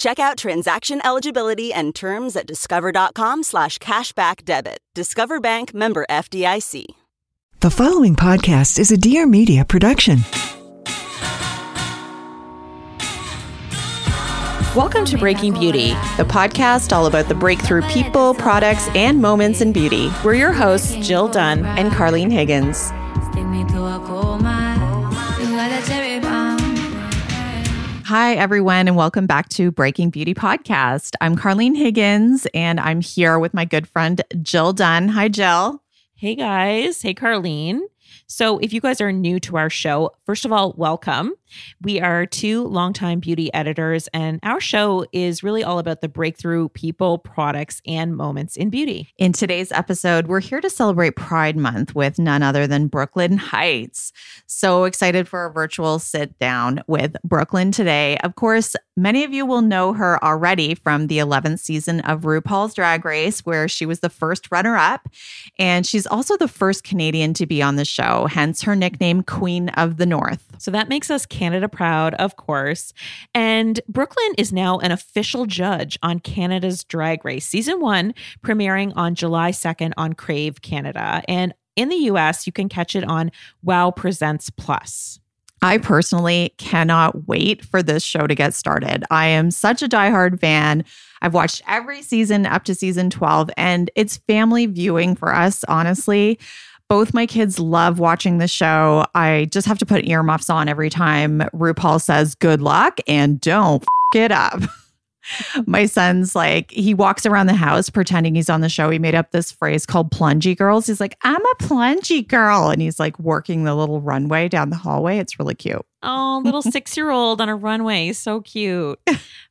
Check out transaction eligibility and terms at discover.com slash cashback debit. Discover Bank member FDIC. The following podcast is a Dear Media production. Welcome to Breaking Beauty, the podcast all about the breakthrough people, products, and moments in beauty. We're your hosts, Jill Dunn and Carlene Higgins. Hi, everyone, and welcome back to Breaking Beauty Podcast. I'm Carlene Higgins, and I'm here with my good friend Jill Dunn. Hi, Jill. Hey, guys. Hey, Carlene. So, if you guys are new to our show, first of all, welcome. We are two longtime beauty editors, and our show is really all about the breakthrough people, products, and moments in beauty. In today's episode, we're here to celebrate Pride Month with none other than Brooke Lynn Hytes. So excited for a virtual sit down with Brooke Lynn today. Of course, many of you will know her already from the 11th season of RuPaul's Drag Race, where she was the first runner up. And she's also the first Canadian to be on the show, hence her nickname, Queen of the North. So that makes us Canada proud, of course. And Brooke Lynn is now an official judge on Canada's Drag Race season one, premiering on July 2nd on Crave Canada. And in the US, you can catch it on Wow Presents Plus. I personally cannot wait for this show to get started. I am such a diehard fan. I've watched every season up to season 12, and it's family viewing for us, honestly. Both my kids love watching the show. I just have to put earmuffs on every time RuPaul says good luck and don't f- it up. my son's like, he walks around the house pretending he's on the show. He made up this phrase called plungy girls. He's like, I'm a plungy girl. And he's like working the little runway down the hallway. It's really cute. Oh, little six year old on a runway. So cute.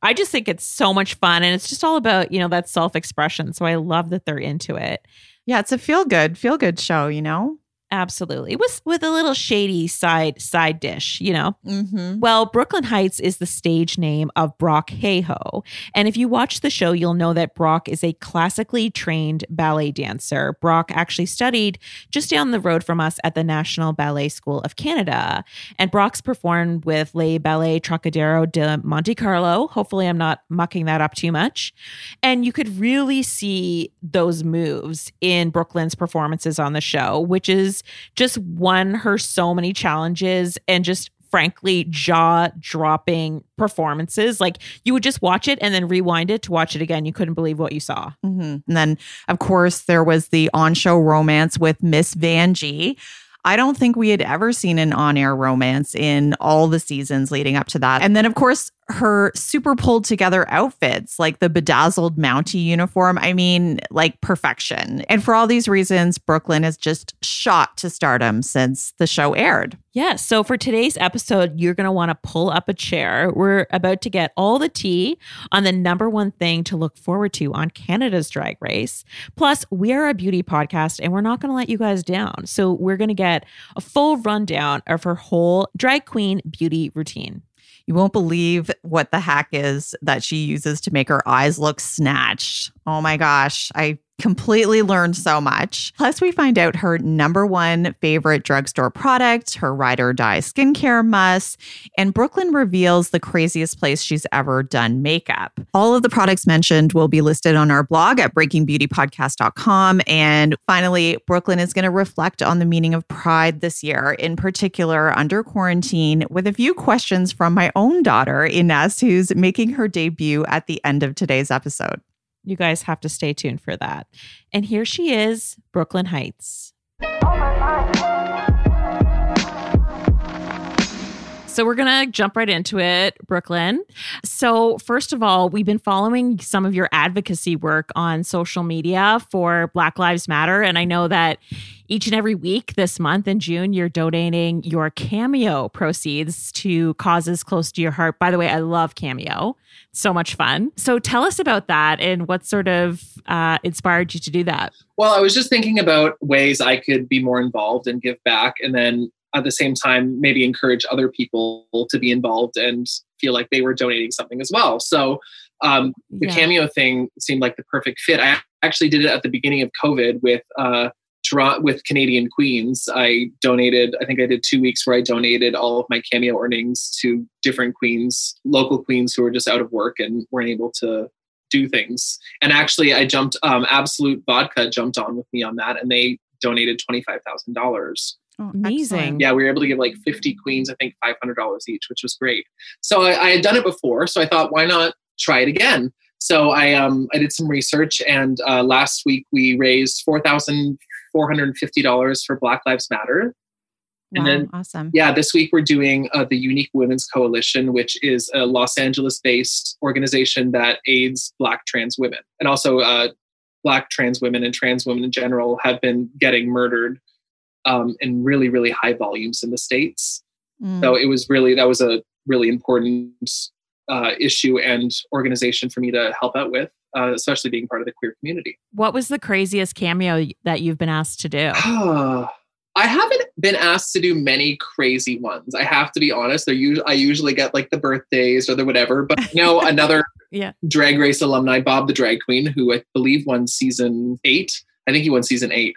I just think it's so much fun. And it's just all about, you know, that self expression. So I love that they're into it. Yeah, it's a feel good, feel good show, you know? Absolutely. With with a little shady side side dish, you know. Mm-hmm. Well, Brooke Lynn Hytes is the stage name of Brock Hayhoe. And if you watch the show, you'll know that Brock is a classically trained ballet dancer. Brock actually studied just down the road from us at the National Ballet School of Canada. And Brock's performed with Les Ballets Trockadero de Monte Carlo. Hopefully I'm not mucking that up too much. And you could really see those moves in Brooke Lynn's performances on the show, which is just won her so many challenges and just frankly jaw dropping performances. Like you would just watch it and then rewind it to watch it again. You couldn't believe what you saw. Mm-hmm. And then, of course, there was the on show romance with Miss Vanjie. I don't think we had ever seen an on air romance in all the seasons leading up to that. And then, of course, her super pulled together outfits, like the bedazzled Mountie uniform. I mean, like perfection. And for all these reasons, Brooke Lynn has just shot to stardom since the show aired. Yeah. So for today's episode, you're going to want to pull up a chair. We're about to get all the tea on the number one thing to look forward to on Canada's Drag Race. Plus, we are a beauty podcast and we're not going to let you guys down. So we're going to get a full rundown of her whole drag queen beauty routine. You won't believe what the hack is that she uses to make her eyes look snatched. Oh my gosh. I completely learned so much. Plus, we find out her number one favorite drugstore product, her ride or die skincare must, and Brooke Lynn reveals the craziest place she's ever done makeup. All of the products mentioned will be listed on our blog at breakingbeautypodcast.com. And finally, Brooke Lynn is going to reflect on the meaning of pride this year, in particular under quarantine, with a few questions from my own daughter, Ines, who's making her debut at the end of today's episode you guys have to stay tuned for that. And here she is, Brooke Lynn Hytes. So we're going to jump right into it, Brooke Lynn. So, first of all, we've been following some of your advocacy work on social media for Black Lives Matter. And I know that each and every week this month in June, you're donating your Cameo proceeds to causes close to your heart. By the way, I love Cameo. So much fun. So, tell us about that and what sort of uh, inspired you to do that. Well, I was just thinking about ways I could be more involved and give back. And then at the same time maybe encourage other people to be involved and feel like they were donating something as well so um, the yeah. cameo thing seemed like the perfect fit i actually did it at the beginning of covid with uh, with Canadian Queens. I donated, I think I did two weeks where I donated all of my cameo earnings to different queens, local queens who were just out of work and weren't able to do things. And actually, I jumped, um, Absolut Vodka jumped on with me on that and they donated $25,000 Oh, Amazing. Yeah, we were able to give like 50 queens, I think $500 each, which was great. So I, I, had done it before. So I thought, why not try it again? So I, um, I did some research and uh, last week we raised $4,450 for Black Lives Matter. And then, awesome. Yeah, this week we're doing uh, the Unique Women's Coalition, which is a Los Angeles based organization that aids Black trans women. And also, uh, Black trans women and trans women in general have been getting murdered um, in really really high volumes in the states. Mm. So it was really that was a really important uh, issue and organization for me to help out with, uh, especially being part of the queer community. What was the craziest cameo that you've been asked to do? I haven't been asked to do many crazy ones. I have to be honest. They're Usually, I usually get like the birthdays or the whatever. But you know, another yeah. Drag Race alumni, Bob the Drag Queen, who I believe won season eight. I think he won season eight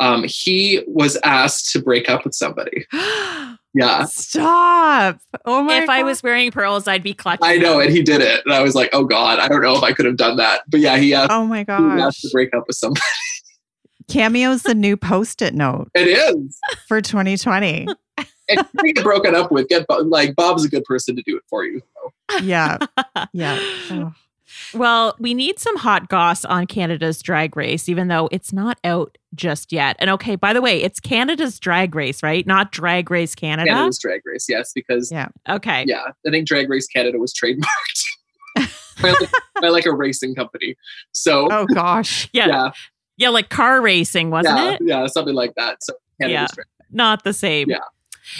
um, he was asked to break up with somebody. Yeah. Stop. Oh my If God. I was wearing pearls, I'd be clutching. I know, and he did it. And I was like, oh God, I don't know if I could have done that. But yeah, he asked, oh my God, asked to break up with somebody. Cameo's the new post-it note. It is. For 2020. and you get broken up with, get like Bob's a good person to do it for you. So. Yeah. Yeah. Oh. Well, we need some hot goss on Canada's drag race, even though it's not out just yet. And okay, by the way, it's Canada's drag race, right? Not Drag Race Canada. Canada's drag race, yes, because yeah, okay, yeah, I think Drag Race Canada was trademarked. by, like, by like a racing company. So, oh gosh, yeah, yeah, yeah like car racing, wasn't yeah, it? Yeah, something like that. So, Canada's yeah, not the same. Yeah.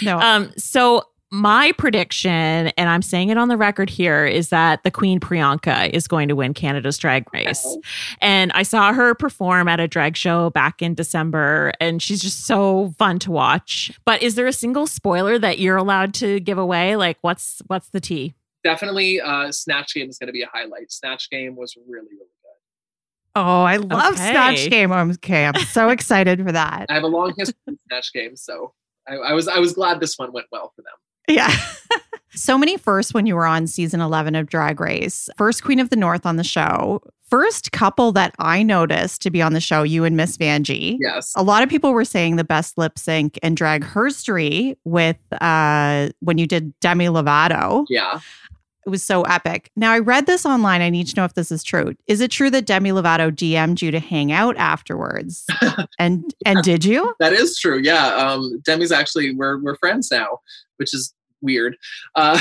No. Um. So my prediction, and I'm saying it on the record here, is that the Queen Priyanka is going to win Canada's Drag Race. Okay. And I saw her perform at a drag show back in December, and she's just so fun to watch. But is there a single spoiler that you're allowed to give away? Like, what's what's the tea? Definitely, uh, Snatch Game is going to be a highlight. Snatch Game was really really good. Oh, I love okay. Snatch Game. Okay, I'm so excited for that. I have a long history with Snatch Game, so I, I was I was glad this one went well for them. Yeah. so many firsts when you were on season 11 of Drag Race. First Queen of the North on the show. First couple that I noticed to be on the show, you and Miss Vanjie. Yes. A lot of people were saying the best lip sync and drag herstory with uh when you did Demi Lovato. Yeah. It was so epic. Now I read this online. I need to know if this is true. Is it true that Demi Lovato DM'd you to hang out afterwards? and and did you? That is true. Yeah. Um, Demi's actually we're we're friends now, which is weird. Uh,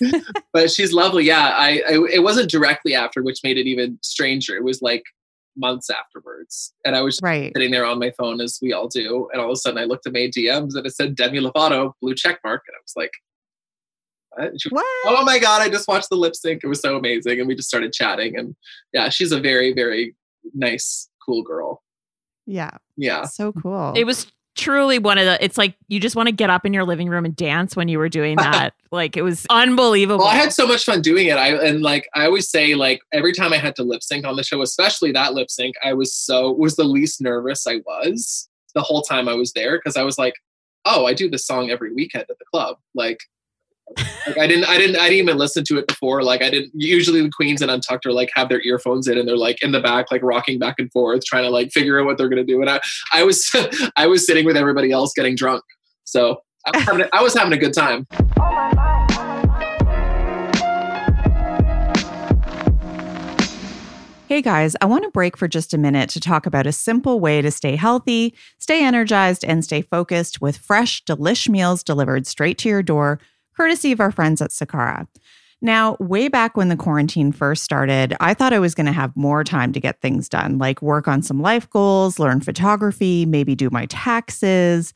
but she's lovely. Yeah, I, I, it wasn't directly after, which made it even stranger. It was like months afterwards, and I was right. sitting there on my phone as we all do, and all of a sudden I looked at my DMs and it said Demi Lovato blue check mark, and I was like. She, what? Oh my god! I just watched the lip sync. It was so amazing, and we just started chatting. And yeah, she's a very, very nice, cool girl. Yeah. Yeah. So cool. It was truly one of the it's like you just want to get up in your living room and dance when you were doing that. Like it was unbelievable. Well i had so much fun doing it. I and like i always say like every time i had to lip sync on the show especially that lip sync i was so was the least nervous i was the whole time i was there because i was like oh i do this song every weekend at the club. Like like I didn't, I didn't, I didn't even listen to it before. Like I didn't. Usually the queens and Untucked are like have their earphones in and they're like in the back, like rocking back and forth, trying to like figure out what they're gonna do. And I, I was, I was sitting with everybody else getting drunk. So I was having, I was having a good time. Hey guys, I want to break for just a minute to talk about a simple way to stay healthy, stay energized, and stay focused with fresh, delish meals delivered straight to your door courtesy of our friends at Sakara. Now, way back when the quarantine first started, I thought I was going to have more time to get things done, like work on some life goals, learn photography, maybe do my taxes.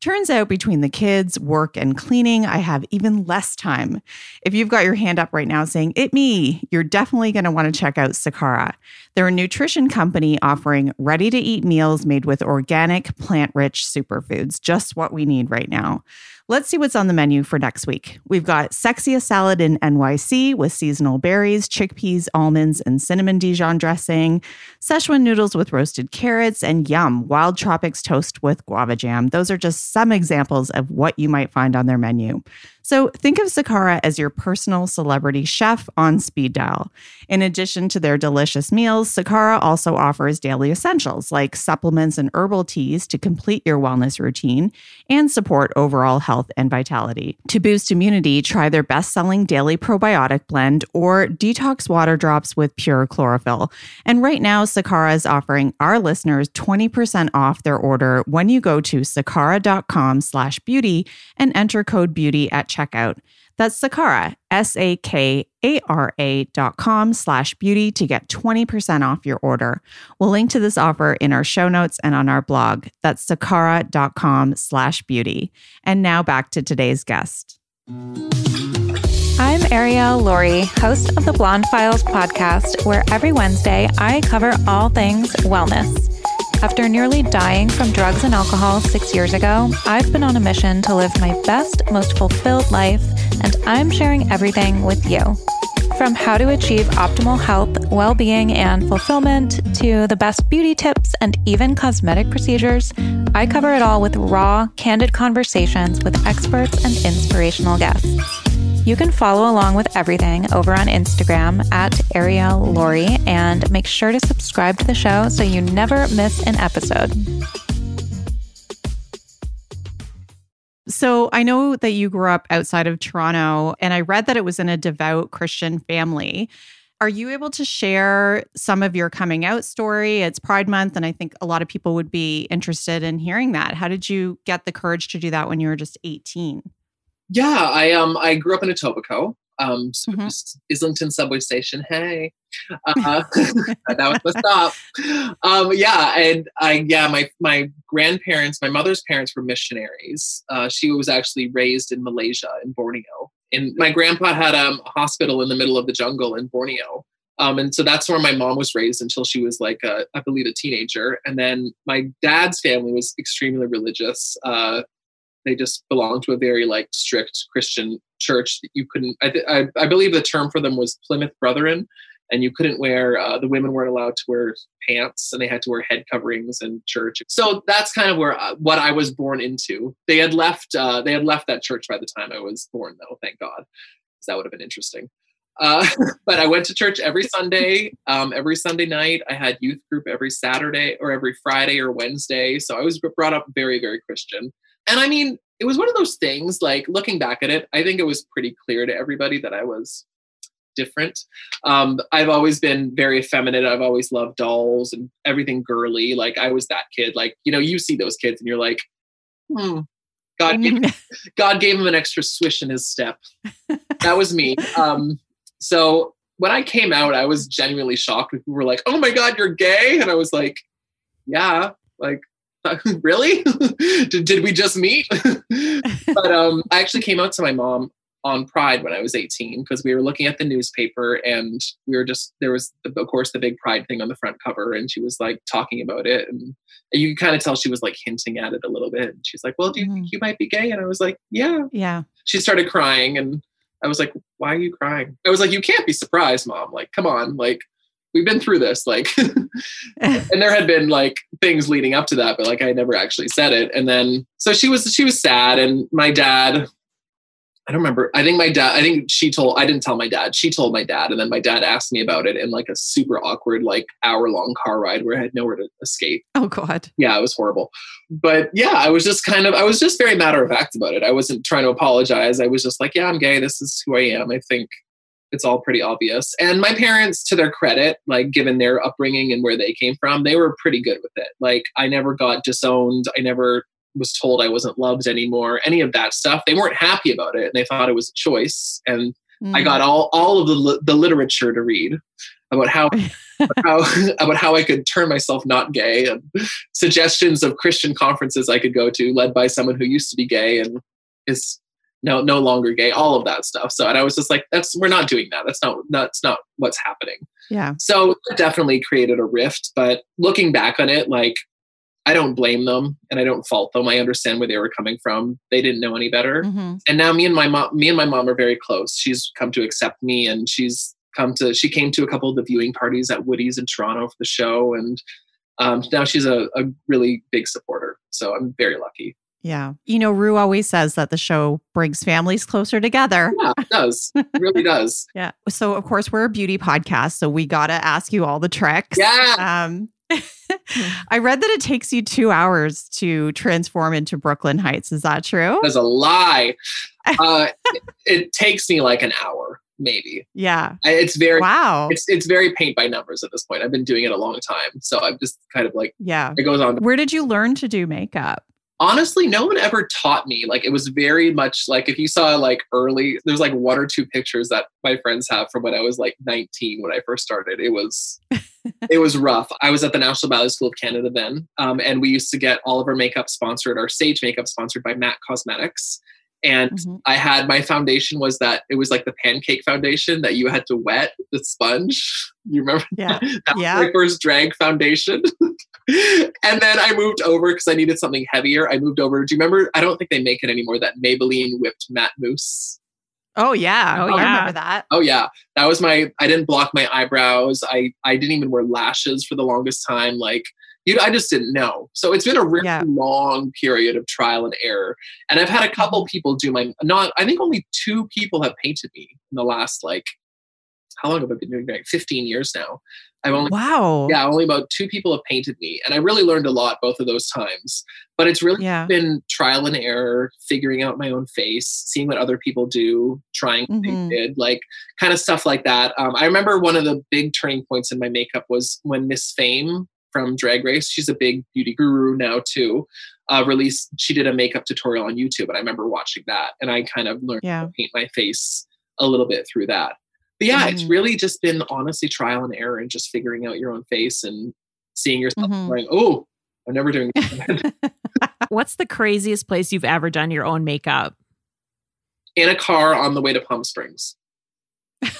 Turns out between the kids, work, and cleaning, I have even less time. If you've got your hand up right now saying, It me, you're definitely going to want to check out Sakara. They're a nutrition company offering ready to eat meals made with organic, plant rich superfoods, just what we need right now. Let's see what's on the menu for next week. We've got sexiest salad in NYC with seasonal berries, chickpeas, almonds, and cinnamon Dijon dressing, Szechuan noodles with roasted carrots, and yum, wild tropics toast with guava jam. Those are just some examples of what you might find on their menu. So think of Sakara as your personal celebrity chef on speed dial. In addition to their delicious meals, Sakara also offers daily essentials like supplements and herbal teas to complete your wellness routine and support overall health and vitality. To boost immunity, try their best selling daily probiotic blend or detox water drops with pure chlorophyll. And right now, Sakara is offering our listeners 20% off their order when you go to sakara.com slash beauty and enter code beauty at checkout. That's Sakara, S-A-K-A-R-A dot com slash beauty to get 20% off your order. We'll link to this offer in our show notes and on our blog. That's sakara.com slash beauty. And now back to today's guest. I'm Ariel Laurie, host of the Blonde Files podcast, where every Wednesday I cover all things wellness. After nearly dying from drugs and alcohol six years ago, I've been on a mission to live my best, most fulfilled life, and I'm sharing everything with you. From how to achieve optimal health, well being, and fulfillment to the best beauty tips and even cosmetic procedures, I cover it all with raw, candid conversations with experts and inspirational guests. You can follow along with everything over on Instagram at Ariel Laurie and make sure to subscribe to the show so you never miss an episode. So I know that you grew up outside of Toronto, and I read that it was in a devout Christian family. Are you able to share some of your coming out story? It's Pride Month, and I think a lot of people would be interested in hearing that. How did you get the courage to do that when you were just 18? Yeah, I um I grew up in Etobicoke, um, so Mhm. Islington subway station. Hey, uh, that was the stop. Um, yeah, and I yeah my my grandparents, my mother's parents were missionaries. Uh, she was actually raised in Malaysia in Borneo, and my grandpa had um, a hospital in the middle of the jungle in Borneo. Um, and so that's where my mom was raised until she was like, a, I believe, a teenager. And then my dad's family was extremely religious. Uh, they just belonged to a very like strict Christian church that you couldn't. I, I, I believe the term for them was Plymouth Brethren, and you couldn't wear. Uh, the women weren't allowed to wear pants, and they had to wear head coverings in church. So that's kind of where uh, what I was born into. They had left. Uh, they had left that church by the time I was born, though. Thank God, because that would have been interesting. Uh, but I went to church every Sunday, um, every Sunday night. I had youth group every Saturday or every Friday or Wednesday. So I was brought up very, very Christian. And I mean, it was one of those things, like looking back at it, I think it was pretty clear to everybody that I was different. Um, I've always been very effeminate. I've always loved dolls and everything girly. Like I was that kid. Like, you know, you see those kids and you're like, hmm, God gave, God gave him an extra swish in his step. That was me. Um, so when I came out, I was genuinely shocked. People were like, "Oh my God, you're gay," and I was like, "Yeah, like." really? did, did we just meet? but um, I actually came out to my mom on Pride when I was 18 because we were looking at the newspaper and we were just there was of course the big Pride thing on the front cover and she was like talking about it and you could kind of tell she was like hinting at it a little bit. And she's like, "Well, do you think you might be gay?" And I was like, "Yeah." Yeah. She started crying and I was like, "Why are you crying?" I was like, "You can't be surprised, mom. Like, come on, like." We've been through this, like, and there had been like things leading up to that, but like I never actually said it. And then, so she was, she was sad, and my dad, I don't remember. I think my dad, I think she told, I didn't tell my dad. She told my dad. And then my dad asked me about it in like a super awkward, like hour long car ride where I had nowhere to escape. Oh, God. Yeah, it was horrible. But yeah, I was just kind of, I was just very matter of fact about it. I wasn't trying to apologize. I was just like, yeah, I'm gay. This is who I am. I think it's all pretty obvious. And my parents, to their credit, like given their upbringing and where they came from, they were pretty good with it. Like I never got disowned. I never was told I wasn't loved anymore, any of that stuff. They weren't happy about it and they thought it was a choice. And I Mm. got all, all of the, the literature to read about how, about how about how I could turn myself not gay and suggestions of Christian conferences I could go to led by someone who used to be gay and is no no longer gay, all of that stuff. So and I was just like, that's we're not doing that. That's not that's not what's happening. yeah. So it definitely created a rift. But looking back on it, like I don't blame them and I don't fault them. I understand where they were coming from. They didn't know any better. Mhm. And now me and my mom, me and my mom are very close. She's come to accept me, and she's come to. She came to a couple of the viewing parties at Woody's in Toronto for the show, and um, now she's a, a really big supporter. So I'm very lucky. Yeah. You know, Rue always says that the show brings families closer together. Yeah, it does. It really does. Yeah. So, of course, we're a beauty podcast. So, we got to ask you all the tricks. Yeah. Um, I read that it takes you two hours to transform into Brooke Lynn Hytes. Is that true? That's a lie. Uh, it, it takes me like an hour, maybe. Yeah. It's very. Wow. It's it's very paint by numbers at this point. I've been doing it a long time, so I'm just kind of like Yeah. it goes on. Where did you learn to do makeup? Honestly no one ever taught me like it was very much like if you saw like early there's like one or two pictures that my friends have from when i was like 19 when i first started it was it was rough i was at the national ballet school of canada then um, and we used to get all of our makeup sponsored our stage makeup sponsored by mac cosmetics and Mhm. i had my foundation was that it was like the pancake foundation that you had to wet the sponge you remember Yeah. that was Yeah. first drag foundation. and then I moved over because I needed something heavier. I moved over. Do you remember? I don't think they make it anymore. That Maybelline whipped matte mousse. Oh, yeah. Oh, oh I yeah. remember that. Oh yeah, that was my. I didn't block my eyebrows. I I didn't even wear lashes for the longest time. Like you, I just didn't know. So it's been a really Yeah. long period of trial and error. And I've had a couple mm-hmm. people do my. Not. I think only two people have painted me in the last like. How long have I been doing drag? Fifteen years now. I've only Wow. yeah, only about two people have painted me. And I really learned a lot both of those times. But it's really Yeah. been trial and error, figuring out my own face, seeing what other people do, trying what Mhm. they did, like kind of stuff like that. Um, I remember one of the big turning points in my makeup was when Miss Fame from Drag Race, she's a big beauty guru now too, uh, released, she did a makeup tutorial on YouTube. And I remember watching that and I kind of learned Yeah. to paint my face a little bit through that. But yeah, it's Mhm. really just been honestly trial and error and just figuring out your own face and seeing yourself Mhm. going, oh, I'm never doing that. What's the craziest place you've ever done your own makeup? in a car on the way to Palm Springs.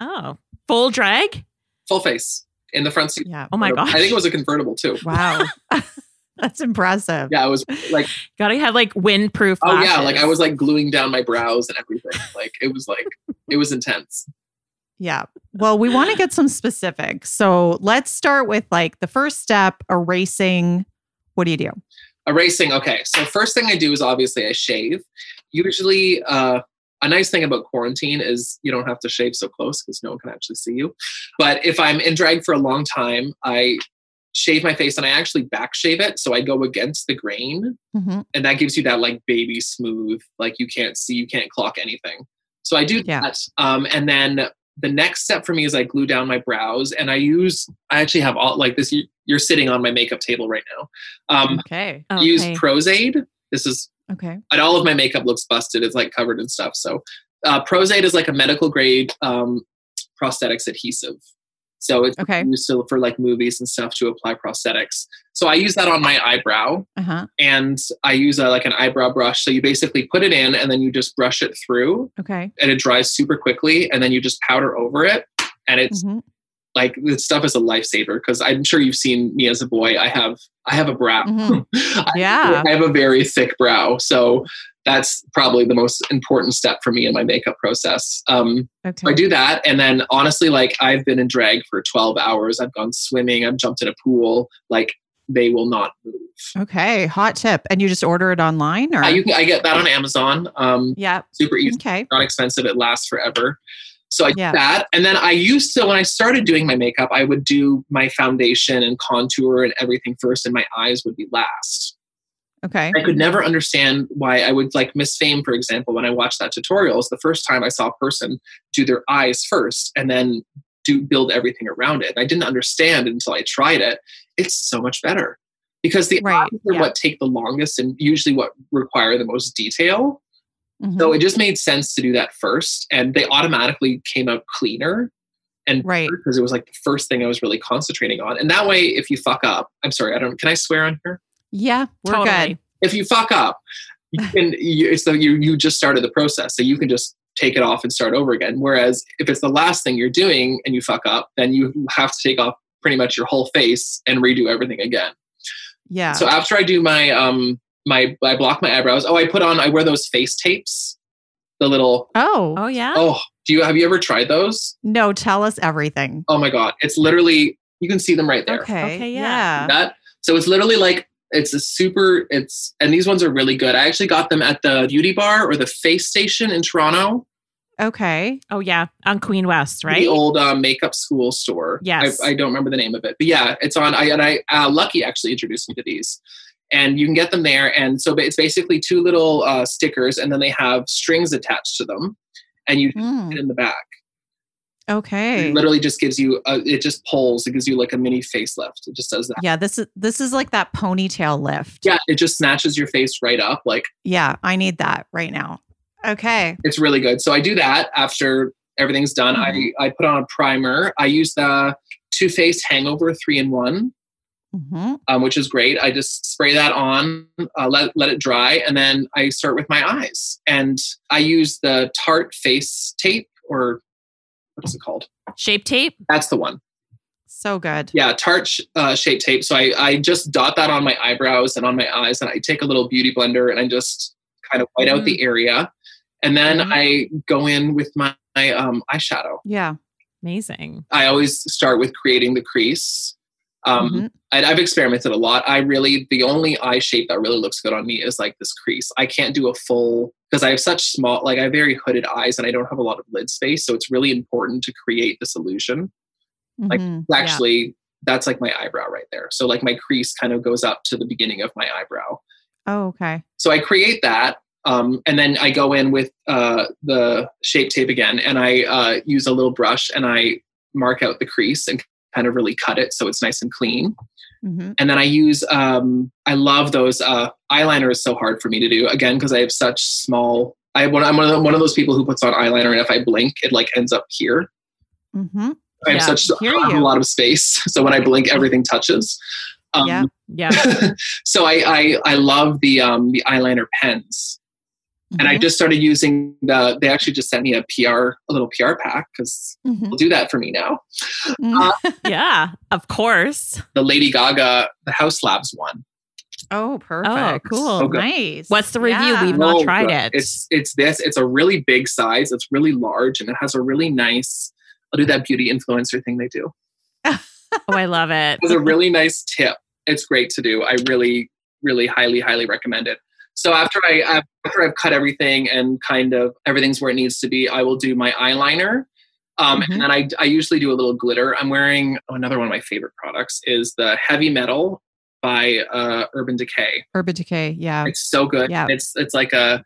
Oh, full drag? Full face in the front seat. Yeah. Oh my gosh. I think it was a convertible too. Wow. That's impressive. Yeah, it was like, Gotta have like windproof. oh yeah, like I was like gluing down my brows and everything. Like it was like, it was intense. Yeah. Well, we want to get some specifics. So let's start with like the first step erasing. What do you do? Erasing. Okay. So first thing I do is obviously I shave. Usually, uh, a nice thing about quarantine is you don't have to shave so close because no one can actually see you. But if I'm in drag for a long time, I shave my face and I actually back shave it. So I go against the grain Mhm. and that gives you that like baby smooth, like you can't see, you can't clock anything. So I do Yeah. that. Um, and then the next step for me is I glue down my brows and I use, I actually have all like this, you- you're sitting on my makeup table right now. Um, Okay. I use Okay. Pros-Aide. This is, Okay. and all of my makeup looks busted. It's like covered in stuff. So uh, Pros-Aide is like a medical grade um, prosthetics adhesive. So it's Okay. used to, for like movies and stuff to apply prosthetics. So I use that on my eyebrow Uh huh. and I use a, like an eyebrow brush. So you basically put it in and then you just brush it through Okay. and it dries super quickly and then you just powder over it. And it's Mhm. Like this stuff is a lifesaver because I'm sure you've seen me as a boy. I have I have a brow. Mhm. I- Yeah. I have a very thick brow. So that's probably the most important step for me in my makeup process. Um, Okay. I do that. And then honestly, like I've been in drag for 12 hours. I've gone swimming. I've jumped in a pool. Like they will not move. Okay. Hot tip. And you just order it online or? Uh, you can, I get that on Amazon. Um, yeah. super easy, Okay. not expensive. It lasts forever. So I Yeah. did that. And then I used to, when I started doing my makeup, I would do my foundation and contour and everything first, and my eyes would be last. Okay. I could never understand why I would like Miss Fame, for example, when I watched that tutorials, the first time I saw a person do their eyes first and then do build everything around it. I didn't understand until I tried it. It's so much better. because the Right, eyes are yeah. what take the longest and usually what require the most detail. Mhm. So it just made sense to do that first, and they automatically came out cleaner and Right. because it was like the first thing I was really concentrating on. And that way, if you fuck up, I'm sorry, I don't. Can I swear on here? yeah, we're Totally. good. If you fuck up, you can. You, so you you just started the process, so you can just take it off and start over again. Whereas if it's the last thing you're doing and you fuck up, then you have to take off pretty much your whole face and redo everything again. Yeah. So after I do my um my I block my eyebrows. Oh, I put on I wear those face tapes. The little oh, Oh yeah. oh, do you have you ever tried those? no, tell us everything. Oh my god, it's literally you can see them right there. Okay. Okay, yeah. That so it's literally like it's a super it's and these ones are really good. I actually got them at the beauty bar or the face station in Toronto, Okay. Oh yeah. On Queen West, right? the old uh, makeup school store. Yes. I, I don't remember the name of it, but yeah, it's on. I and I uh, Lucky actually introduced me to these, and you can get them there. And so it's basically two little uh, stickers, and then they have strings attached to them, and you Mm, put it in the back. okay. It literally just gives you. A, it just pulls. It gives you like a mini facelift. It just does that. Yeah, this is this is like that ponytail lift. Yeah, it just snatches your face right up. Like Yeah, I need that right now. Okay. it's really good. So I do that after everything's done. Mhm. I I put on a primer. I use the Too Faced Hangover three in one. Hmm um, which is great. I just spray that on, uh, let let it dry, and then I start with my eyes. And I use the Tarte face tape, or what is it called? Shape tape. That's the one. So good. Yeah, Tarte uh, shape tape. So I I just dot that on my eyebrows and on my eyes, and I take a little beauty blender and I just kind of white out the area, and then Mhm. I go in with my, my um, eyeshadow. Yeah. Amazing. I always start with creating the crease. Um, Mhm. I, I've experimented a lot. I really, the only eye shape that really looks good on me is like this crease. I can't do a full, because I have such small, like I have very hooded eyes and I don't have a lot of lid space. So it's really important to create this illusion. Like Mhm. actually, that's like my eyebrow right there. So like my crease kind of goes up to the beginning of my eyebrow. Oh, okay. So I create that. Um, and then I go in with uh, the shape tape again and I uh, use a little brush and I mark out the crease and kind of really cut it so it's nice and clean. hmm And then I use, um, I love those. Uh, eyeliner is so hard for me to do again because I have such small. I have one, I'm one of, the, one of those people who puts on eyeliner, and if I blink, it like ends up here. Mm-hmm. I have Yeah, such I have a lot of space, so when I blink, everything touches. Um, Yeah. Yeah. so I, I I love the um, the eyeliner pens, and I Mhm. just started using the. They actually just sent me a PR, a little PR pack because Mhm. they'll do that for me now. Mhm. yeah. Of course. The Lady Gaga, the Haus Labs one. oh, perfect. cool. So. Nice. What's the review? Yeah. We've not Oh, tried good. it. It's it's this. It's a really big size. It's really large, and it has a really nice. I'll do that beauty influencer thing they do. oh, I love it. It has a really nice tip. It's great to do. I really, really highly, highly recommend it. So after I after I've cut everything and kind of everything's where it needs to be, I will do my eyeliner. Um, Mhm. And then I, I usually do a little glitter. I'm wearing oh, another one of my favorite products is the Heavy Metal by uh, Urban Decay. Urban Decay. Yeah. It's so good. Yeah. It's it's like a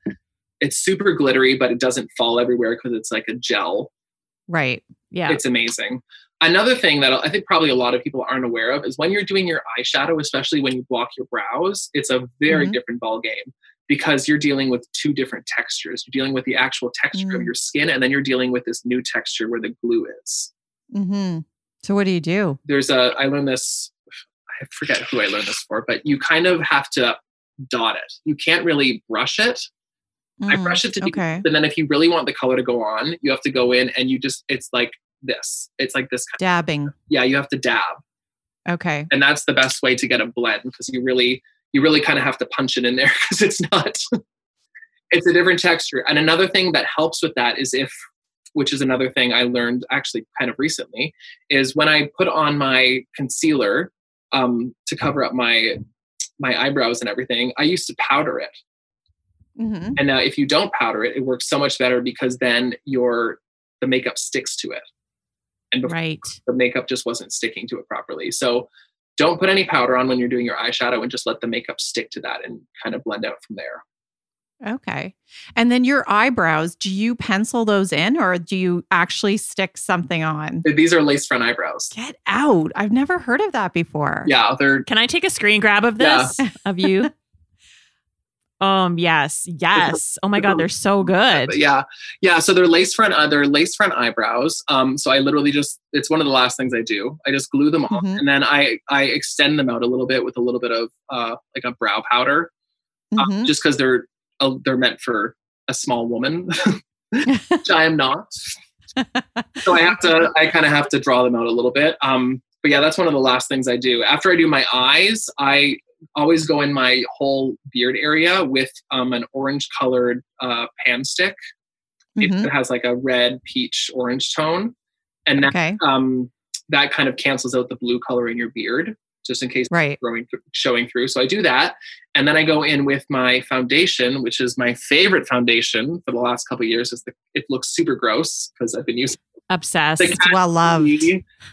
it's super glittery, but it doesn't fall everywhere because it's like a gel. Right. Yeah. It's amazing. Another thing that I think probably a lot of people aren't aware of is when you're doing your eyeshadow, especially when you block your brows, it's a very Mhm. different ball game because you're dealing with two different textures. You're dealing with the actual texture of Mm. your skin, and then you're dealing with this new texture where the glue is. Mm-hmm. So what do you do? There's a I learned this. I forget who I learned this for, but you kind of have to dot it. You can't really brush it. I Mm, brush it to do Okay. and then if you really want the color to go on, you have to go in and you just it's like this. It's like this kind Dabbing. yeah, you have to dab. Okay. And that's the best way to get a blend because you really you really kind of have to punch it in there because it's not it's a different texture. And another thing that helps with that is if which is another thing I learned actually kind of recently, is when I put on my concealer um, to cover up my my eyebrows and everything, I used to powder it. hmm And now, if you don't powder it, it works so much better because then your the makeup sticks to it, and before right. the makeup just wasn't sticking to it properly. So, don't put any powder on when you're doing your eyeshadow, and just let the makeup stick to that and kind of blend out from there. Okay. And then your eyebrows, do you pencil those in or do you actually stick something on? These are lace front eyebrows. Get out. I've never heard of that before. Yeah, they're Can I take a screen grab of Yeah. this of you? Um, yes, yes. Oh my god, they're so good. Yeah, yeah. So they're lace front. Uh, they're lace front eyebrows. Um, so I literally just it's one of the last things I do. I just glue them on, Mhm. and then I I extend them out a little bit with a little bit of uh like a brow powder, uh, Mhm. just because they're uh, they're meant for a small woman, which I am not. so I have to I kind of have to draw them out a little bit. Um, but yeah, that's one of the last things I do. After I do my eyes, I always go in my whole beard area with um, an orange colored uh, pan stick. It- Mhm. It has like a red peach orange tone, and that Okay. um, that kind of cancels out the blue color in your beard, just in case Right. growing showing through. So I do that, and then I go in with my foundation, which is my favorite foundation for the last couple of years. Is the it looks super gross because I've been using Obsessed. the It's well loved.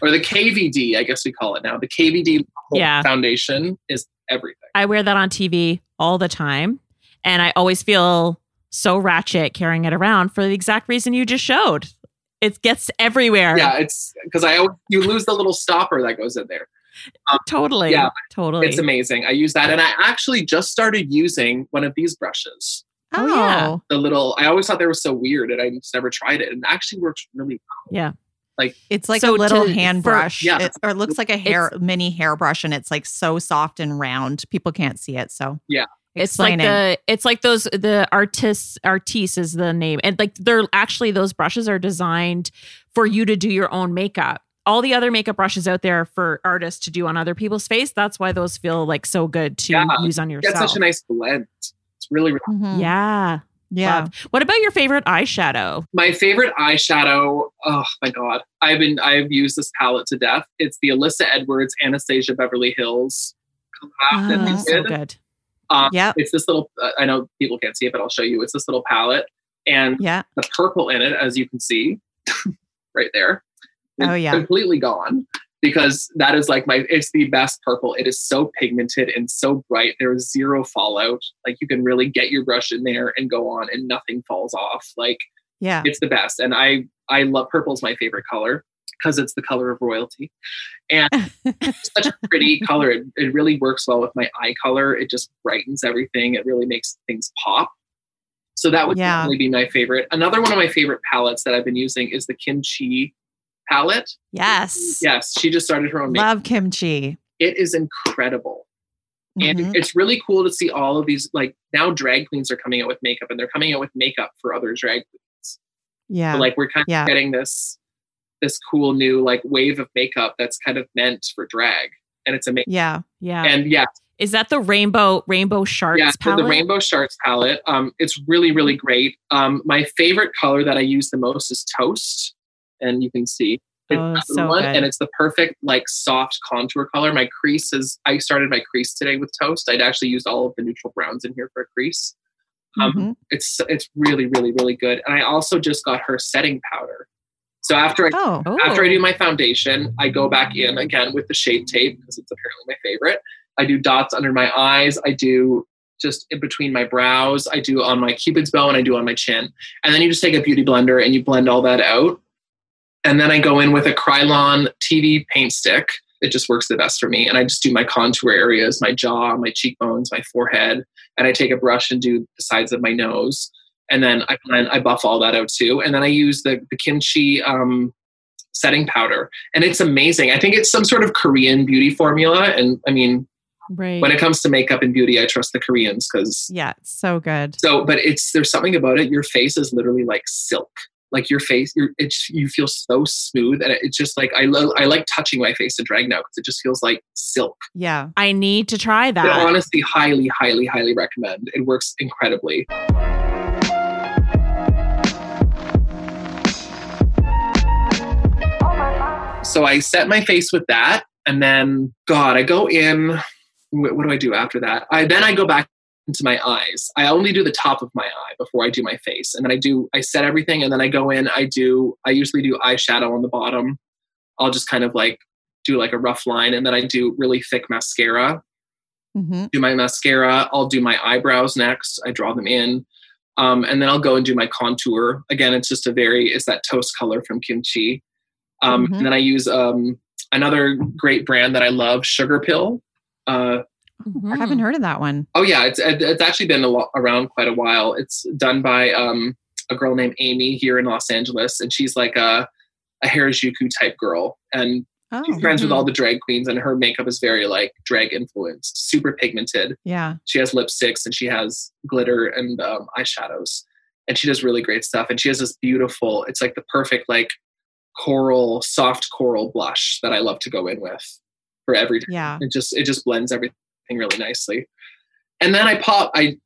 Or the KVD, I guess we call it now. The KVD Yeah. foundation is everything. I wear that on TV all the time, and I always feel so ratchet carrying it around for the exact reason you just showed. It gets everywhere. Yeah, it's because I always, you lose the little stopper that goes in there. Um, totally. Yeah, totally. It's amazing. I use that, and I actually just started using one of these brushes. Oh, yeah. Oh. The little, I always thought they were so weird, and I just never tried it, and it actually works really well. yeah. Like it's like So a little to- hand for- brush. Yeah. It's, or it looks like a hair mini hairbrush and it's like so soft and round. People can't see it. So Yeah. It's like the it's like those the artists artiste is the name and like they're actually those brushes are designed for you to do your own makeup. All the other makeup brushes out there for artists to do on other people's face. That's why those feel like so good to Yeah. use on It's yourself. such a nice blend. It's really, really Mhm. yeah. Yeah. Love. What about your favorite eyeshadow? my favorite eyeshadow. Oh my god, I've been I've used this palette to death. It's the Alyssa Edwards Anastasia Beverly Hills collab that Oh, they so good. Um, Yep. It's this little. Uh, I know people can't see it, but I'll show you. It's this little palette, and Yeah. the purple in it, as you can see, right there. is Oh, yeah. completely gone because that is like my. It's the best purple. It is so pigmented and so bright. There is zero fallout. Like you can really get your brush in there and go on, and nothing falls off. Like Yeah. it's the best, and I I love purple is my favorite color because it's the color of royalty, and it's such a pretty color. It, it really works well with my eye color. It just brightens everything. It really makes things pop. So that would Yeah. definitely be my favorite. Another one of my favorite palettes that I've been using is the Kim Chi palette. Yes. Yes, she just started her own makeup. Love Kim Chi. It is incredible. And it's really cool to see all of these. Like now, drag queens are coming out with makeup, and they're coming out with makeup for other drag queens. yeah. So, like we're kind of Yeah. getting this this cool new like wave of makeup that's kind of meant for drag, and it's amazing. yeah. Yeah. And yeah, is that the rainbow rainbow sharks yeah, so palette? the Rainbow Sharks palette. Um, it's really really great. Um, my favorite color that I use the most is Toast, and you can see. it's Oh, so one, good. and it's the perfect like soft contour color. My crease is. I started my crease today with Toast. I'd actually used all of the neutral browns in here for a crease. Um, Mhm. it's it's really really really good and i also just got her setting powder so after i Oh. Oh. after i do my foundation i go back in again with the shade tape because it's apparently my favorite i do dots under my eyes i do just in between my brows i do on my cupid's bow and i do on my chin and then you just take a beauty blender and you blend all that out and then i go in with a Kryolan tv paint stick it just works the best for me and i just do my contour areas my jaw my cheekbones my forehead and I take a brush and do the sides of my nose, and then I blend, I buff all that out too, and then I use the the Kim Chi um, setting powder, and it's amazing. I think it's some sort of Korean beauty formula, and I mean, right. when it comes to makeup and beauty, I trust the Koreans because Yeah. it's So good. so. But it's there's something about it. Your face is literally like silk. Like your face, you're, it's you feel so smooth, and it's just like I love. I like touching my face in drag now because it just feels like silk. Yeah. I need to try that. I honestly highly, highly, highly recommend. It works incredibly. So I set my face with that, and then God, I go in. What do I do after that? I then I go back into my eyes. I only do the top of my eye before I do my face, and then I do I set everything, and then I go in. I do I usually do eyeshadow on the bottom. I'll just kind of like do like a rough line, and then I do really thick mascara hmm do my mascara. I'll do my eyebrows next. I draw them in. Um, and then I'll go and do my contour. Again, it's just a very, it's that toast color from Kim Chi. Um, Mhm. And then I use um, another great brand that I love, Sugarpill. Uh, I haven't heard of that one. oh yeah, it's it's actually been a lo- around quite a while. It's done by um, a girl named Amy here in Los Angeles, and she's like a a Harajuku type girl, and Oh, she's friends with all the drag queens, and her makeup is very like drag influenced, super pigmented. yeah. She has lipsticks and she has glitter and um, eyeshadows, and she does really great stuff. And she has this beautiful, it's like the perfect like coral, soft coral blush that I love to go in with for every Yeah. it just it just blends everything really nicely. And then I pop I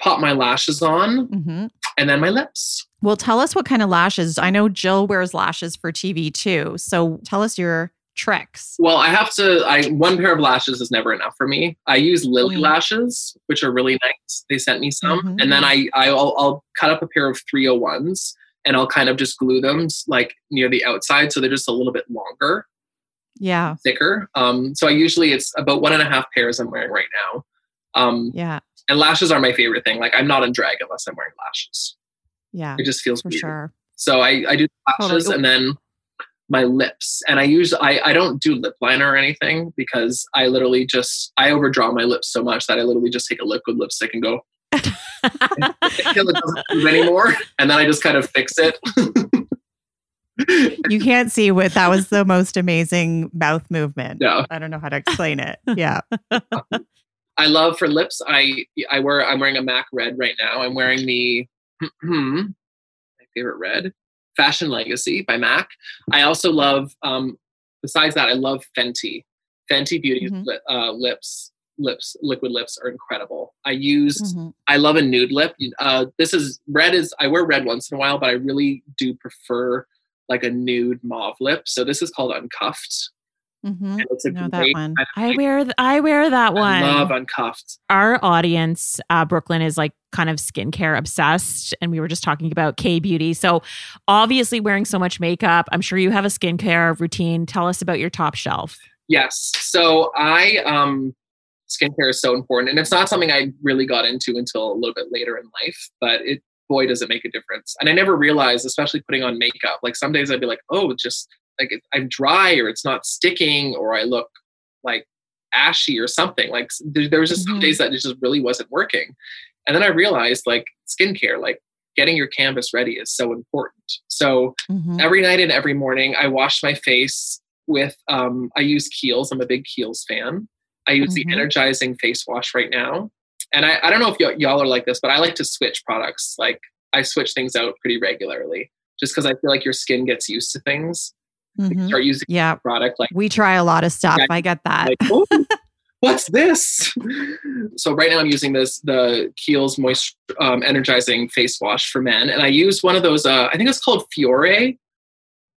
pop my lashes on hmm and then my lips. Well, tell us what kind of lashes. I know Jill wears lashes for TV too. So tell us your tricks. Well, I have to I one pair of lashes is never enough for me. I use Lilly Mm. lashes, which are really nice. They sent me some. Mhm. And then I I'll, I'll cut up a pair of 301s and I'll kind of just glue them like near the outside so they're just a little bit longer, Yeah. thicker. Um so I usually it's about one and a half pairs I'm wearing right now. Um Yeah. and lashes are my favorite thing. Like I'm not in drag unless I'm wearing lashes. Yeah. It just feels For weird. sure. So I, I do lashes Totally. and then my lips. And I use I, I don't do lip liner or anything because I literally just I overdraw my lips so much that I literally just take a liquid lipstick and go until it doesn't move anymore. And then I just kind of fix it. You can't see what that was the most amazing mouth movement. Yeah. I don't know how to explain it. Yeah. I love for lips, I I wear I'm wearing a MAC red right now. I'm wearing the my favorite red, Fashion Legacy by MAC. I also love um besides that, I love Fenty. Fenty Beauty's Mhm. li- uh, lips, lips, liquid lips are incredible. I use Mhm. I love a nude lip. Uh, this is red is I wear red once in a while, but I really do prefer like a nude mauve lip. So this is called Uncuffed. Mhm. It's a know that one. I wear th- I wear that I one. love Uncuffed. Our audience, uh, Brooke Lynn, is like kind of skincare obsessed, and we were just talking about K beauty. So, obviously, wearing so much makeup, I'm sure you have a skincare routine. Tell us about your top shelf. Yes. So I um skincare is so important. And it's not something I really got into until a little bit later in life, but it boy does it make a difference. And I never realized, especially putting on makeup, like some days I'd be like, oh, it's just like I'm dry or it's not sticking or I look like ashy or something. Like there, was just some Mhm. days that it just really wasn't working. And then I realized like skincare, like getting your canvas ready is so important. So Mhm. every night and every morning i wash my face with um, i use kiehl's i'm a big kiehl's fan i use Mhm. the energizing face wash right now and i, I don't know if y- y'all are like this but i like to switch products like i switch things out pretty regularly just because i feel like your skin gets used to things Mhm. start using Yeah. a product like We try a lot of stuff. Yeah. I get that. like, "Oh, what's this? So right now I'm using this the Kiehl's Moist um, Energizing Face Wash for men, and I use one of those. Uh, I think it's called Fiore.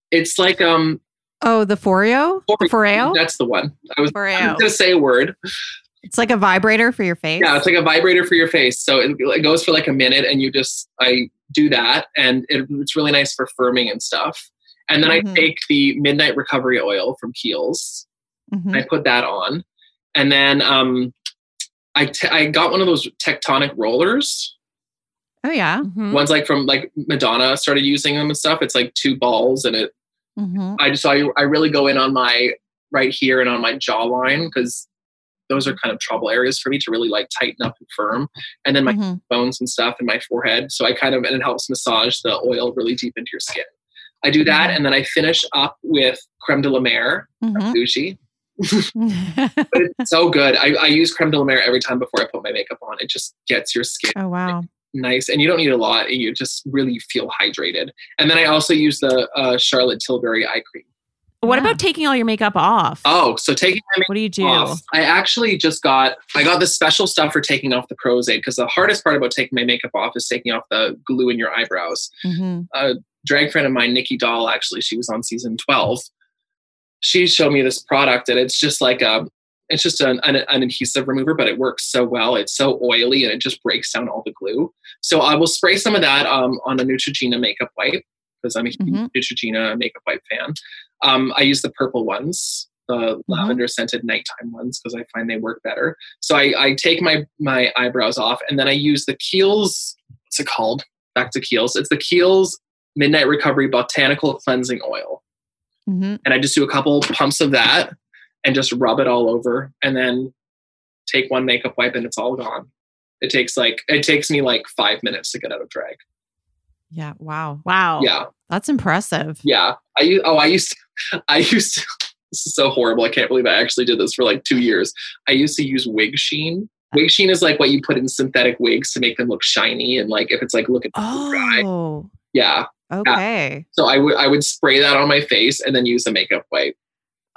It's like um, Oh, the Foreo? The Foreo? That's the one. I was, I was gonna say a word. It's like a vibrator for your face. Yeah, it's like a vibrator for your face. So it, it goes for like a minute, and you just I do that, and it, it's really nice for firming and stuff. And then Mhm. I take the Midnight Recovery Oil from Kiehl's, Mhm. I put that on, and then um, I t- I got one of those tectonic rollers. Oh, yeah. Mhm. Ones like from like Madonna started using them and stuff. It's like two balls, and it Mhm. I just I, I really go in on my right here and on my jawline because those are kind of trouble areas for me to really like tighten up and firm. And then my Mhm. bones and stuff in my forehead. So I kind of and it helps massage the oil really deep into your skin. I do that Mhm. and then I finish up with creme de la mer from Mhm. Gucci. But it's so good. I, I use creme de la mer every time before I put my makeup on. It just gets your skin oh, wow. nice and you don't need a lot and you just really feel hydrated. And then I also use the uh, Charlotte Tilbury eye cream. What Yeah. about taking all your makeup off? Oh, so taking my what do you do? off. I actually just got I got this special stuff for taking off the Pros-Aide because the hardest part about taking my makeup off is taking off the glue in your eyebrows. Mhm. A drag friend of mine, Nicky Doll, actually, she was on season twelve. She showed me this product, and it's just like a it's just an, an, an adhesive remover, but it works so well. It's so oily, and it just breaks down all the glue. So I will spray some of that um, on a Neutrogena makeup wipe because I'm a huge Mhm. Neutrogena makeup wipe fan. Um, I use the purple ones, the Mm-hmm. lavender scented nighttime ones, because I find they work better. So I, I take my my eyebrows off, and then I use the Kiehl's what's it called? Back to Kiehl's. It's the Kiehl's Midnight Recovery Botanical Cleansing Oil. hmm And I just do a couple pumps of that and just rub it all over and then take one makeup wipe and it's all gone. It takes like it takes me like five minutes to get out of drag. Yeah. Wow. Wow. Yeah. That's impressive. Yeah. I u- oh I used to, I used to this is so horrible. I can't believe I actually did this for like two years. I used to use wig sheen. Wig sheen is like what you put in synthetic wigs to make them look shiny and like if it's like looking dry. Oh. Yeah. Okay. So I would I would spray that on my face and then use a makeup wipe.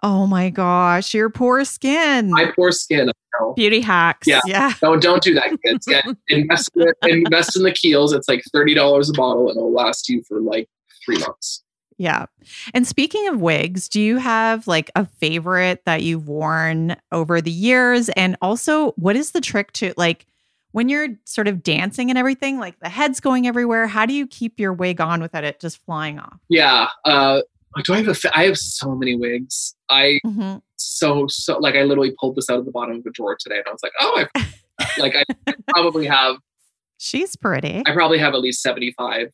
Oh my gosh, your poor skin. My poor skin. Beauty hacks. Yeah. yeah. Don't don't do that, kids. Get invest in, invest in the Kiehl's. It's like thirty dollars a bottle, and it'll last you for like three months. Yeah. And speaking of wigs, do you have like a favorite that you've worn over the years? And also, what is the trick to like when you're sort of dancing and everything, like the head's going everywhere? How do you keep your wig on without it just flying off? Yeah. Uh, do I have a? fa- I have so many wigs. I Mhm. so so like I literally pulled this out of the bottom of a drawer today, and I was like, oh, I like I probably have She's pretty. I probably have at least seventy five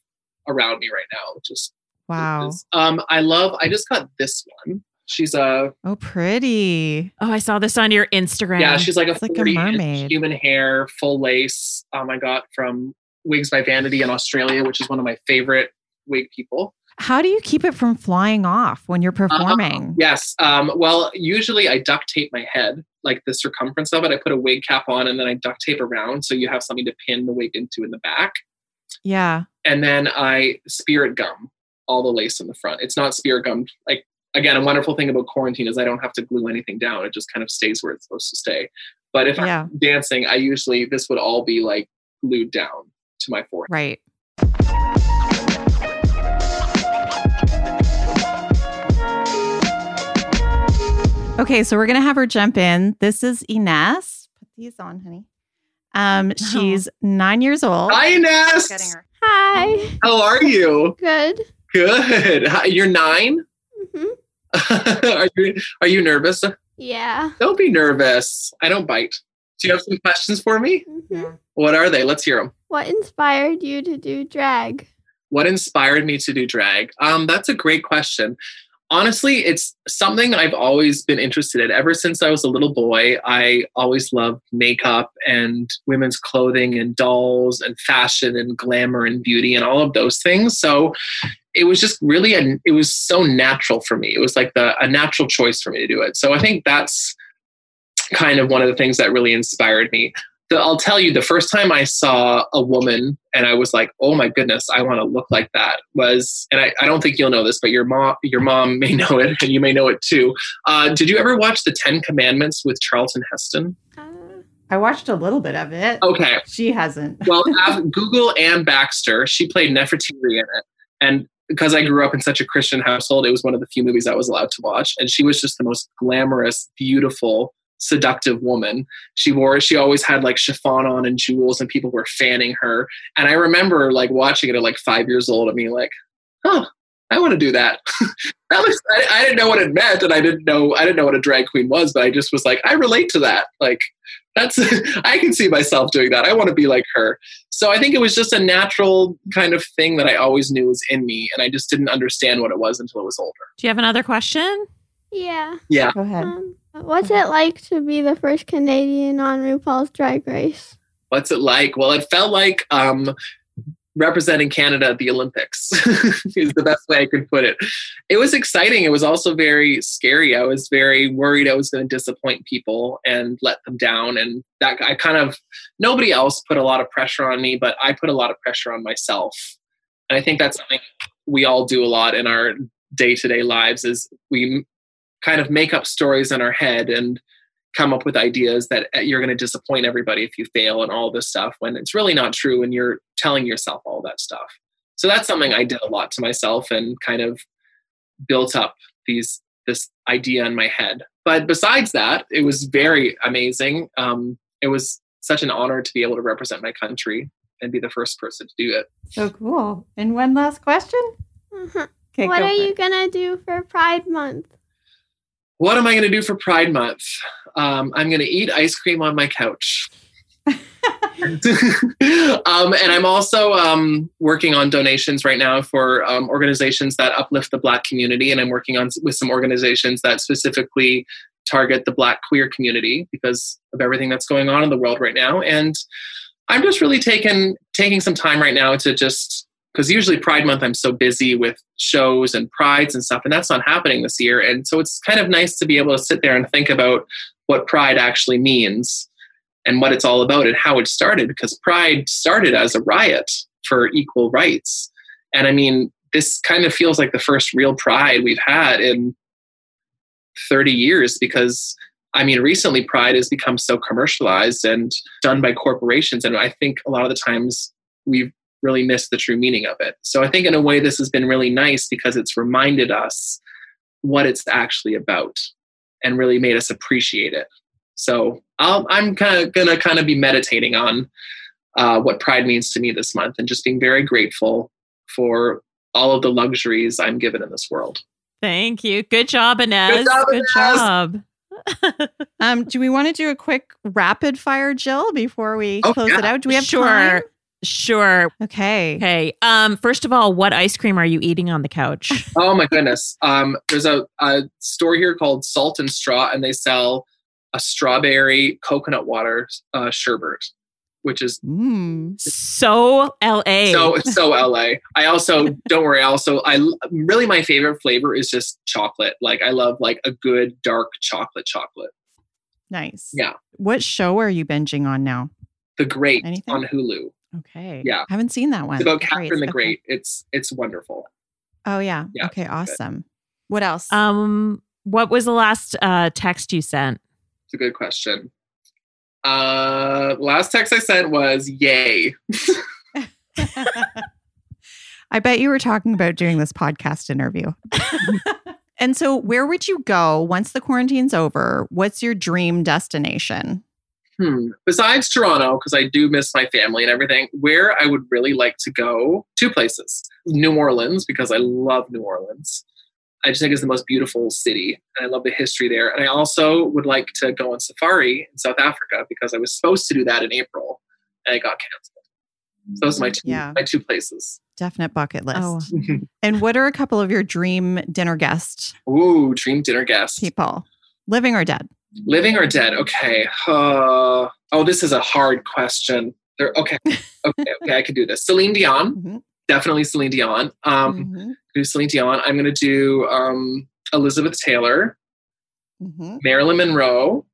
around me right now. Just Wow. Um, I love. I just got this one. She's a Oh, pretty. Oh, I saw this on your Instagram. Yeah, she's like a It's like a 40 inch mermaid. human hair, full lace. Um, I got from Wigs by Vanity in Australia, which is one of my favorite wig people. How do you keep it from flying off when you're Uh, performing? yes. Um, well, usually I duct tape my head, like the circumference of it. I put a wig cap on and then I duct tape around so you have something to pin the wig into in the back. Yeah. And then I spirit gum all the lace in the front. It's not spirit gum. Like again, a wonderful thing about quarantine is I don't have to glue anything down. It just kind of stays where it's supposed to stay. But if Yeah. I'm dancing, I usually this would all be like glued down to my forehead. Right. Okay, so we're gonna have her jump in. This is Ines. Put these on, honey. Um, she's nine years old. Hi, Ines. Getting her. Hi. How are you? Good. Good. You're 9 hmm are you Are you nervous? Yeah. Don't be nervous. I don't bite. Do you have some questions for me? hmm What are they? Let's hear them. What inspired you to do drag? What inspired me to do drag? Um, that's a great question. Honestly, it's something I've always been interested in. Ever since I was a little boy, I always loved makeup and women's clothing and dolls and fashion and glamour and beauty and all of those things. So it was just really, a, it was so natural for me. It was like the, a natural choice for me to do it. So I think that's kind of one of the things that really inspired me. The, I'll tell you, the first time I saw a woman and I was like, "Oh my goodness, I want to look like that." Was and I, I don't think you'll know this, but your mom, your mom may know it, and you may know it too. Uh, did you ever watch the Ten Commandments with Charlton Heston? Uh, I watched a little bit of it. Okay, She hasn't. well, Google Anne Baxter. She played Nefertiti in it, and because I grew up in such a Christian household, it was one of the few movies I was allowed to watch. And she was just the most glamorous, beautiful, seductive woman. She wore, she always had like chiffon on and jewels, and people were fanning her. And I remember like watching it at like five years old and being like, "Oh, I want to do that." that was I, I didn't know what it meant, and I didn't know I didn't know what a drag queen was, but I just was like, I relate to that. Like that's I can see myself doing that. I want to be like her. So I think it was just a natural kind of thing that I always knew was in me, and I just didn't understand what it was until I was older. Do you have another question? Yeah. Yeah. Go ahead. Um, what's it like to be the first Canadian on RuPaul's Drag Race? What's it like? Well, it felt like um, representing Canada at the Olympics is the best way I could put it. It was exciting. It was also very scary. I was very worried I was going to disappoint people and let them down. And that I kind of nobody else put a lot of pressure on me, but I put a lot of pressure on myself. And I think that's something we all do a lot in our day-to-day lives is we kind of make up stories in our head and come up with ideas that uh, you're going to disappoint everybody if you fail and all this stuff when it's really not true and you're telling yourself all that stuff. So that's something I did a lot to myself and kind of built up these this idea in my head. But besides that, it was very amazing. Um, it was such an honor to be able to represent my country and be the first person to do it. So cool. And one last question. Mhm. Okay, what are you it. gonna do for Pride Month? What am I going to do for Pride Month? Um, I'm going to eat ice cream on my couch. um, and I'm also um, working on donations right now for um, organizations that uplift the Black community, and I'm working on with some organizations that specifically target the Black queer community because of everything that's going on in the world right now. And I'm just really taking taking some time right now to just because usually Pride Month I'm so busy with shows and prides and stuff, and that's not happening this year. And so it's kind of nice to be able to sit there and think about what Pride actually means and what it's all about and how it started because Pride started as a riot for equal rights. And I mean, this kind of feels like the first real Pride we've had in 30 years because I mean, recently Pride has become so commercialized and done by corporations. And I think a lot of the times we've really missed the true meaning of it. So I think in a way this has been really nice because it's reminded us what it's actually about and really made us appreciate it. So i am kind of gonna kind of be meditating on uh, what pride means to me this month and just being very grateful for all of the luxuries I'm given in this world. Thank you. Good job, Ines. Good job. Good Ines. job. um, do we want to do a quick rapid fire, Jill, before we Oh, close yeah. it out? Do we have sure. time? Sure. Okay. Okay. Um, first of all, what ice cream are you eating on the couch? Oh my goodness. Um, there's a, a store here called Salt and Straw, and they sell a strawberry coconut water uh, sherbet, which is Mm. so LA. so so LA. I also don't worry. I also, I really my favorite flavor is just chocolate. Like I love like a good dark chocolate chocolate. Nice. Yeah. What show are you binging on now? The Great Anything? on Hulu. Okay. Yeah. I Haven't seen that one. It's about Great. Catherine the Okay. Great. It's it's wonderful. Oh yeah. Yeah, okay. it's good. Awesome. What else? um, what was the last uh text you sent? It's a good question. Uh, last text I sent was "Yay." I bet you were talking about doing this podcast interview. and so, where would you go once the quarantine's over? What's your dream destination? Hmm. Besides Toronto, because I do miss my family and everything, where I would really like to go, two places. New Orleans, because I love New Orleans. I just think it's the most beautiful city, and I love the history there. And I also would like to go on safari in South Africa because I was supposed to do that in April, and it got canceled. So those are my two, Yeah. my two places. Definite bucket list. Oh. And what are a couple of your dream dinner guests? Ooh, dream dinner guests. people, living or dead? Living or dead? Okay. Uh, oh, this is a hard question. There, okay. Okay. Okay. I can do this. Celine Dion. Mhm. Definitely Celine Dion. Um, Mhm. do Celine Dion. I'm going to do um, Elizabeth Taylor, Mhm. Marilyn Monroe,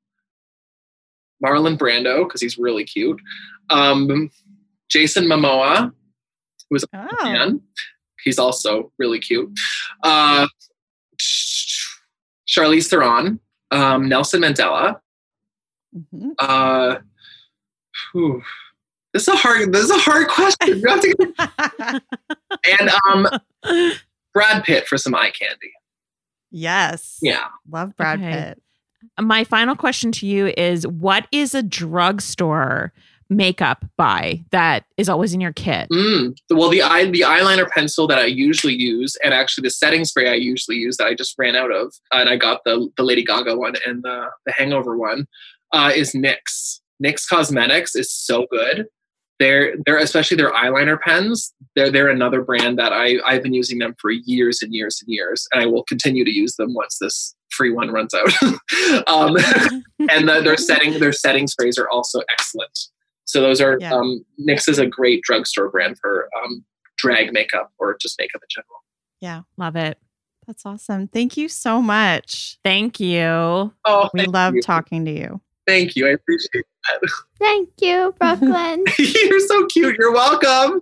Marlon Brando, because he's really cute. Um, Jason Momoa, who's a Oh. man. He's also really cute. Uh, Charlize Theron, um, Nelson Mandela. Mhm. Uh, whew. This is a hard. This is a hard question. You have to- and um, Brad Pitt for some eye candy. yes. Yeah. Love Brad Okay. Pitt. My final question to you is what is a drugstore makeup buy that is always in your kit? Mm. Well, the eye, the eyeliner pencil that I usually use, and actually the setting spray I usually use that I just ran out of, and I got the the Lady Gaga one and the the Hangover one, uh, is NYX. NYX Cosmetics is so good. They're they're especially their eyeliner pens. They're they're another brand that I I've been using them for years and years and years, and I will continue to use them once this free one runs out. um, and the, their setting their setting sprays are also excellent. So those are Yeah. um, NYX is a great drugstore brand for um, drag makeup or just makeup in general. Yeah. Love it. That's awesome. Thank you so much. Thank you. Oh, We thank love you. talking to you. Thank you. I appreciate that. Thank you, Brooke Lynn. You're so cute. You're welcome.